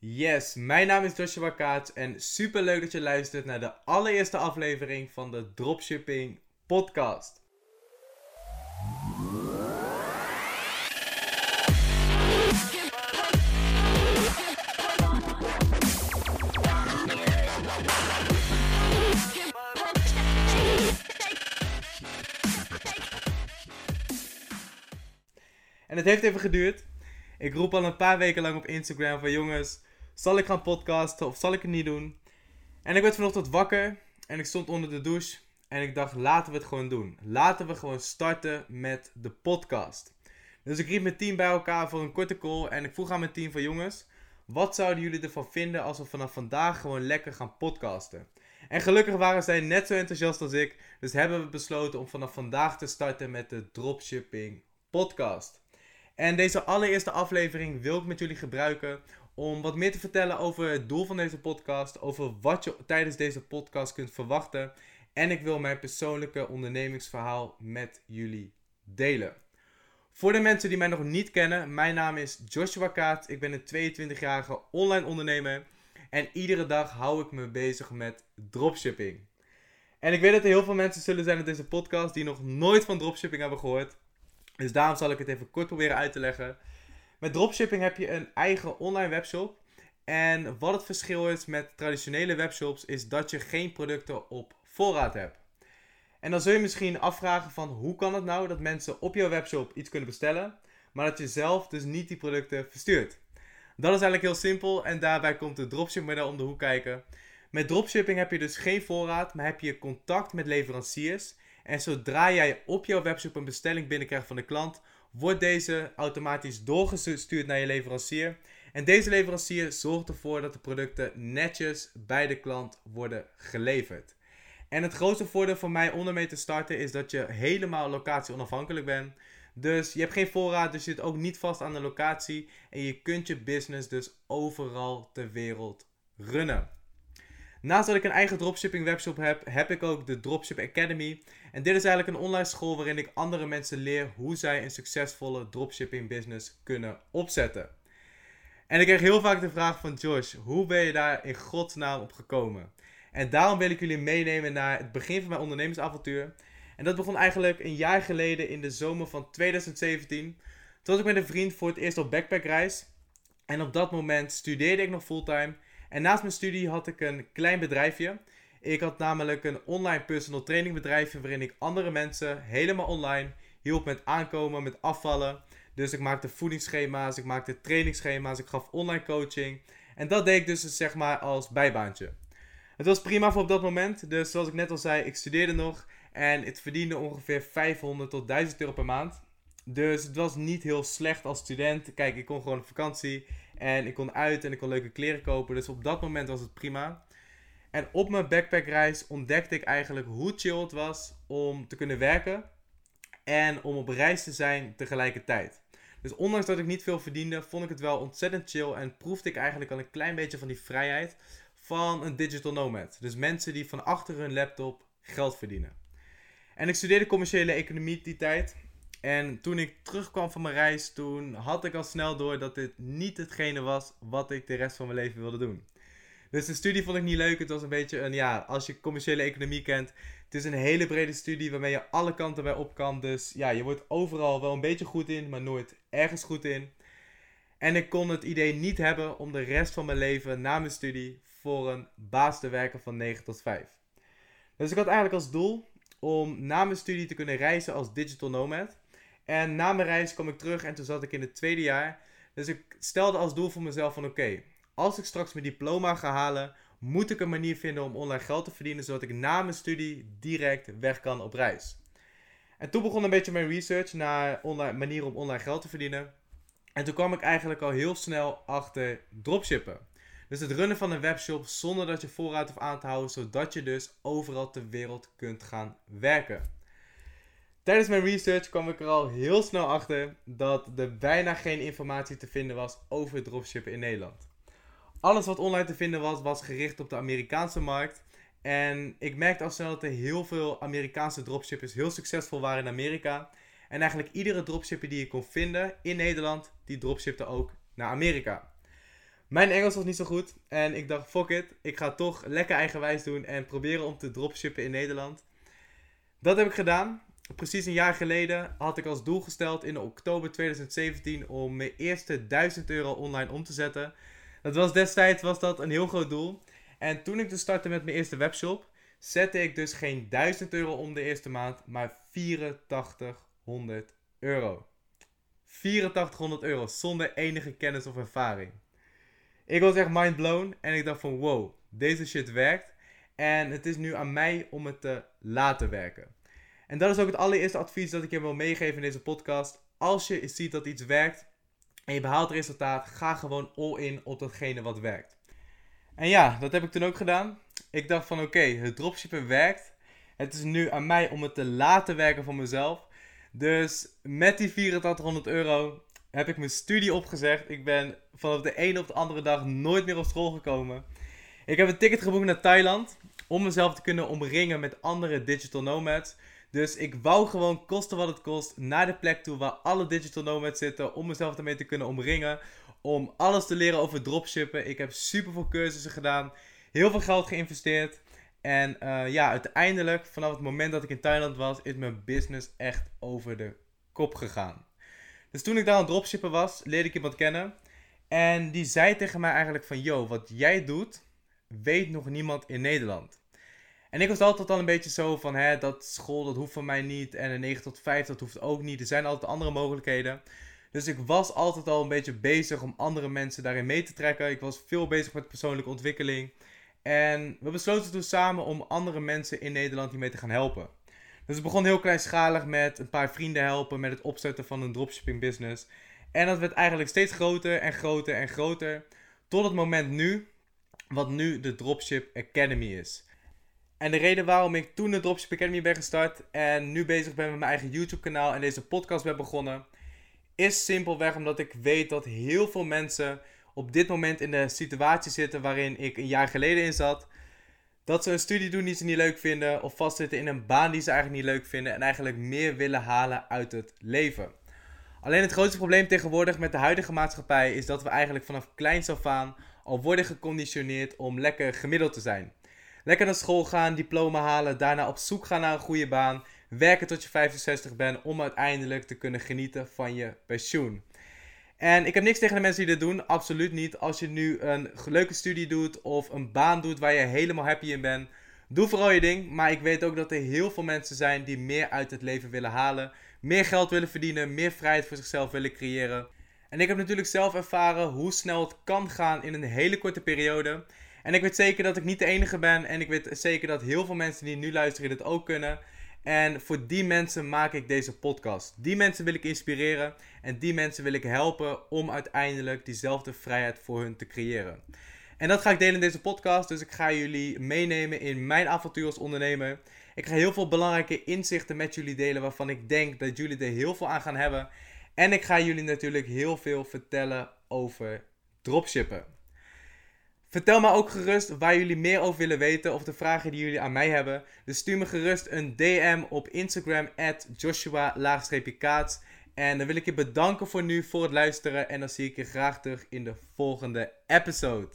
Yes, mijn naam is Joshua Kaats en super leuk dat je luistert naar de allereerste aflevering van de Dropshipping Podcast. En het heeft even geduurd. Ik roep al een paar weken lang op Instagram van jongens, zal ik gaan podcasten of zal ik het niet doen? En ik werd vanochtend wakker en ik stond onder de douche en ik dacht laten we het gewoon doen. Laten we gewoon starten met de podcast. Dus ik riep mijn team bij elkaar voor een korte call en ik vroeg aan mijn team van jongens, wat zouden jullie ervan vinden als we vanaf vandaag gewoon lekker gaan podcasten? En gelukkig waren zij net zo enthousiast als ik, dus hebben we besloten om vanaf vandaag te starten met de Dropshipping Podcast. En deze allereerste aflevering wil ik met jullie gebruiken om wat meer te vertellen over het doel van deze podcast, over wat je tijdens deze podcast kunt verwachten. En ik wil mijn persoonlijke ondernemingsverhaal met jullie delen. Voor de mensen die mij nog niet kennen, mijn naam is Joshua Kaat. Ik ben een 22-jarige online ondernemer. En iedere dag hou ik me bezig met dropshipping. En ik weet dat er heel veel mensen zullen zijn in deze podcast die nog nooit van dropshipping hebben gehoord. Dus daarom zal ik het even kort proberen uit te leggen. Met dropshipping heb je een eigen online webshop. En wat het verschil is met traditionele webshops is dat je geen producten op voorraad hebt. En dan zul je misschien afvragen van hoe kan het nou dat mensen op jouw webshop iets kunnen bestellen, maar dat je zelf dus niet die producten verstuurt. Dat is eigenlijk heel simpel en daarbij komt de dropshipping model om de hoek kijken. Met dropshipping heb je dus geen voorraad, maar heb je contact met leveranciers. En zodra jij op jouw webshop een bestelling binnenkrijgt van de klant, wordt deze automatisch doorgestuurd naar je leverancier. En deze leverancier zorgt ervoor dat de producten netjes bij de klant worden geleverd. En het grootste voordeel voor mij om ermee te starten is dat je helemaal locatie onafhankelijk bent. Dus je hebt geen voorraad, dus je zit ook niet vast aan de locatie. En je kunt je business dus overal ter wereld runnen. Naast dat ik een eigen dropshipping webshop heb, heb ik ook de Dropship Academy. En dit is eigenlijk een online school waarin ik andere mensen leer hoe zij een succesvolle dropshipping business kunnen opzetten. En ik krijg heel vaak de vraag van Josh, hoe ben je daar in godsnaam op gekomen? En daarom wil ik jullie meenemen naar het begin van mijn ondernemersavontuur. En dat begon eigenlijk een jaar geleden in de zomer van 2017. Toen was ik met een vriend voor het eerst op backpackreis. En op dat moment studeerde ik nog fulltime. En naast mijn studie had ik een klein bedrijfje. Ik had namelijk een online personal training bedrijfje waarin ik andere mensen helemaal online hielp met aankomen, met afvallen. Dus ik maakte voedingsschema's, ik maakte trainingsschema's, ik gaf online coaching. En dat deed ik dus zeg maar als bijbaantje. Het was prima voor op dat moment. Dus zoals ik net al zei, ik studeerde nog. En het verdiende ongeveer 500 tot 1000 euro per maand. Dus het was niet heel slecht als student. Kijk, ik kon gewoon op vakantie. En ik kon uit en ik kon leuke kleren kopen. Dus op dat moment was het prima. En op mijn backpackreis ontdekte ik eigenlijk hoe chill het was om te kunnen werken. En om op reis te zijn tegelijkertijd. Dus ondanks dat ik niet veel verdiende, vond ik het wel ontzettend chill. En proefde ik eigenlijk al een klein beetje van die vrijheid van een digital nomad. Dus mensen die van achter hun laptop geld verdienen. En ik studeerde commerciële economie die tijd. En toen ik terugkwam van mijn reis, toen had ik al snel door dat dit niet hetgene was wat ik de rest van mijn leven wilde doen. Dus de studie vond ik niet leuk. Het was een beetje een, ja, als je commerciële economie kent. Het is een hele brede studie waarmee je alle kanten bij op kan. Dus ja, je wordt overal wel een beetje goed in, maar nooit ergens goed in. En ik kon het idee niet hebben om de rest van mijn leven na mijn studie voor een baas te werken van 9 tot 5. Dus ik had eigenlijk als doel om na mijn studie te kunnen reizen als digital nomad. En na mijn reis kwam ik terug en toen zat ik in het tweede jaar. Dus ik stelde als doel voor mezelf van oké, als ik straks mijn diploma ga halen, moet ik een manier vinden om online geld te verdienen, zodat ik na mijn studie direct weg kan op reis. En toen begon een beetje mijn research naar online, manieren om online geld te verdienen. En toen kwam ik eigenlijk al heel snel achter dropshippen. Dus het runnen van een webshop zonder dat je voorraad hoeft aan te houden, zodat je dus overal ter wereld kunt gaan werken. Tijdens mijn research kwam ik er al heel snel achter dat er bijna geen informatie te vinden was over dropshippen in Nederland. Alles wat online te vinden was, was gericht op de Amerikaanse markt. En ik merkte al snel dat er heel veel Amerikaanse dropshippers heel succesvol waren in Amerika. En eigenlijk iedere dropshipper die je kon vinden in Nederland, die dropshipte ook naar Amerika. Mijn Engels was niet zo goed en ik dacht, fuck it, ik ga toch lekker eigenwijs doen en proberen om te dropshippen in Nederland. Dat heb ik gedaan. Precies een jaar geleden had ik als doel gesteld in oktober 2017 om mijn eerste 1000 euro online om te zetten. Dat was destijds was dat een heel groot doel. En toen ik dus startte met mijn eerste webshop, zette ik dus geen 1000 euro om de eerste maand, maar 8400 euro. 8400 euro zonder enige kennis of ervaring. Ik was echt mind blown en ik dacht van wow, deze shit werkt. En het is nu aan mij om het te laten werken. En dat is ook het allereerste advies dat ik je wil meegeven in deze podcast. Als je ziet dat iets werkt en je behaalt resultaat, ga gewoon all in op datgene wat werkt. En ja, dat heb ik toen ook gedaan. Ik dacht van oké, het dropshippen werkt. Het is nu aan mij om het te laten werken voor mezelf. Dus met die 8400 euro heb ik mijn studie opgezegd. Ik ben vanaf de ene op de andere dag nooit meer op school gekomen. Ik heb een ticket geboekt naar Thailand om mezelf te kunnen omringen met andere digital nomads. Dus ik wou gewoon kosten wat het kost naar de plek toe waar alle digital nomads zitten om mezelf daarmee te kunnen omringen. Om alles te leren over dropshippen. Ik heb super veel cursussen gedaan, heel veel geld geïnvesteerd. En uh, ja, uiteindelijk, vanaf het moment dat ik in Thailand was, is mijn business echt over de kop gegaan. Dus toen ik daar aan het dropshippen was, leerde ik iemand kennen. En die zei tegen mij eigenlijk van, yo, wat jij doet, weet nog niemand in Nederland. En ik was altijd al een beetje zo van, hè, dat school, dat hoeft van mij niet. En een 9 tot 5, dat hoeft ook niet. Er zijn altijd andere mogelijkheden. Dus ik was altijd al een beetje bezig om andere mensen daarin mee te trekken. Ik was veel bezig met persoonlijke ontwikkeling. En we besloten toen samen om andere mensen in Nederland hiermee te gaan helpen. Dus het begon heel kleinschalig met een paar vrienden helpen met het opzetten van een dropshipping business. En dat werd eigenlijk steeds groter en groter en groter. Tot het moment nu, wat nu de Dropship Academy is. En de reden waarom ik toen de Dropship Academy ben gestart en nu bezig ben met mijn eigen YouTube kanaal en deze podcast ben begonnen, is simpelweg omdat ik weet dat heel veel mensen op dit moment in de situatie zitten waarin ik een jaar geleden in zat. Dat ze een studie doen die ze niet leuk vinden of vastzitten in een baan die ze eigenlijk niet leuk vinden en eigenlijk meer willen halen uit het leven. Alleen het grootste probleem tegenwoordig met de huidige maatschappij is dat we eigenlijk vanaf kleins af aan al worden geconditioneerd om lekker gemiddeld te zijn. Lekker naar school gaan, diploma halen, daarna op zoek gaan naar een goede baan, werken tot je 65 bent om uiteindelijk te kunnen genieten van je pensioen. En ik heb niks tegen de mensen die dit doen, absoluut niet. Als je nu een leuke studie doet of een baan doet waar je helemaal happy in bent, doe vooral je ding. Maar ik weet ook dat er heel veel mensen zijn die meer uit het leven willen halen, meer geld willen verdienen, meer vrijheid voor zichzelf willen creëren. En ik heb natuurlijk zelf ervaren hoe snel het kan gaan in een hele korte periode. En ik weet zeker dat ik niet de enige ben. En ik weet zeker dat heel veel mensen die nu luisteren dit ook kunnen. En voor die mensen maak ik deze podcast. Die mensen wil ik inspireren. En die mensen wil ik helpen om uiteindelijk diezelfde vrijheid voor hun te creëren. En dat ga ik delen in deze podcast. Dus ik ga jullie meenemen in mijn avontuur als ondernemer. Ik ga heel veel belangrijke inzichten met jullie delen waarvan ik denk dat jullie er heel veel aan gaan hebben. En ik ga jullie natuurlijk heel veel vertellen over dropshippen. Vertel me ook gerust waar jullie meer over willen weten of de vragen die jullie aan mij hebben. Dus stuur me gerust een DM op Instagram at Joshua-kaats. En dan wil ik je bedanken voor nu, voor het luisteren. En dan zie ik je graag terug in de volgende episode.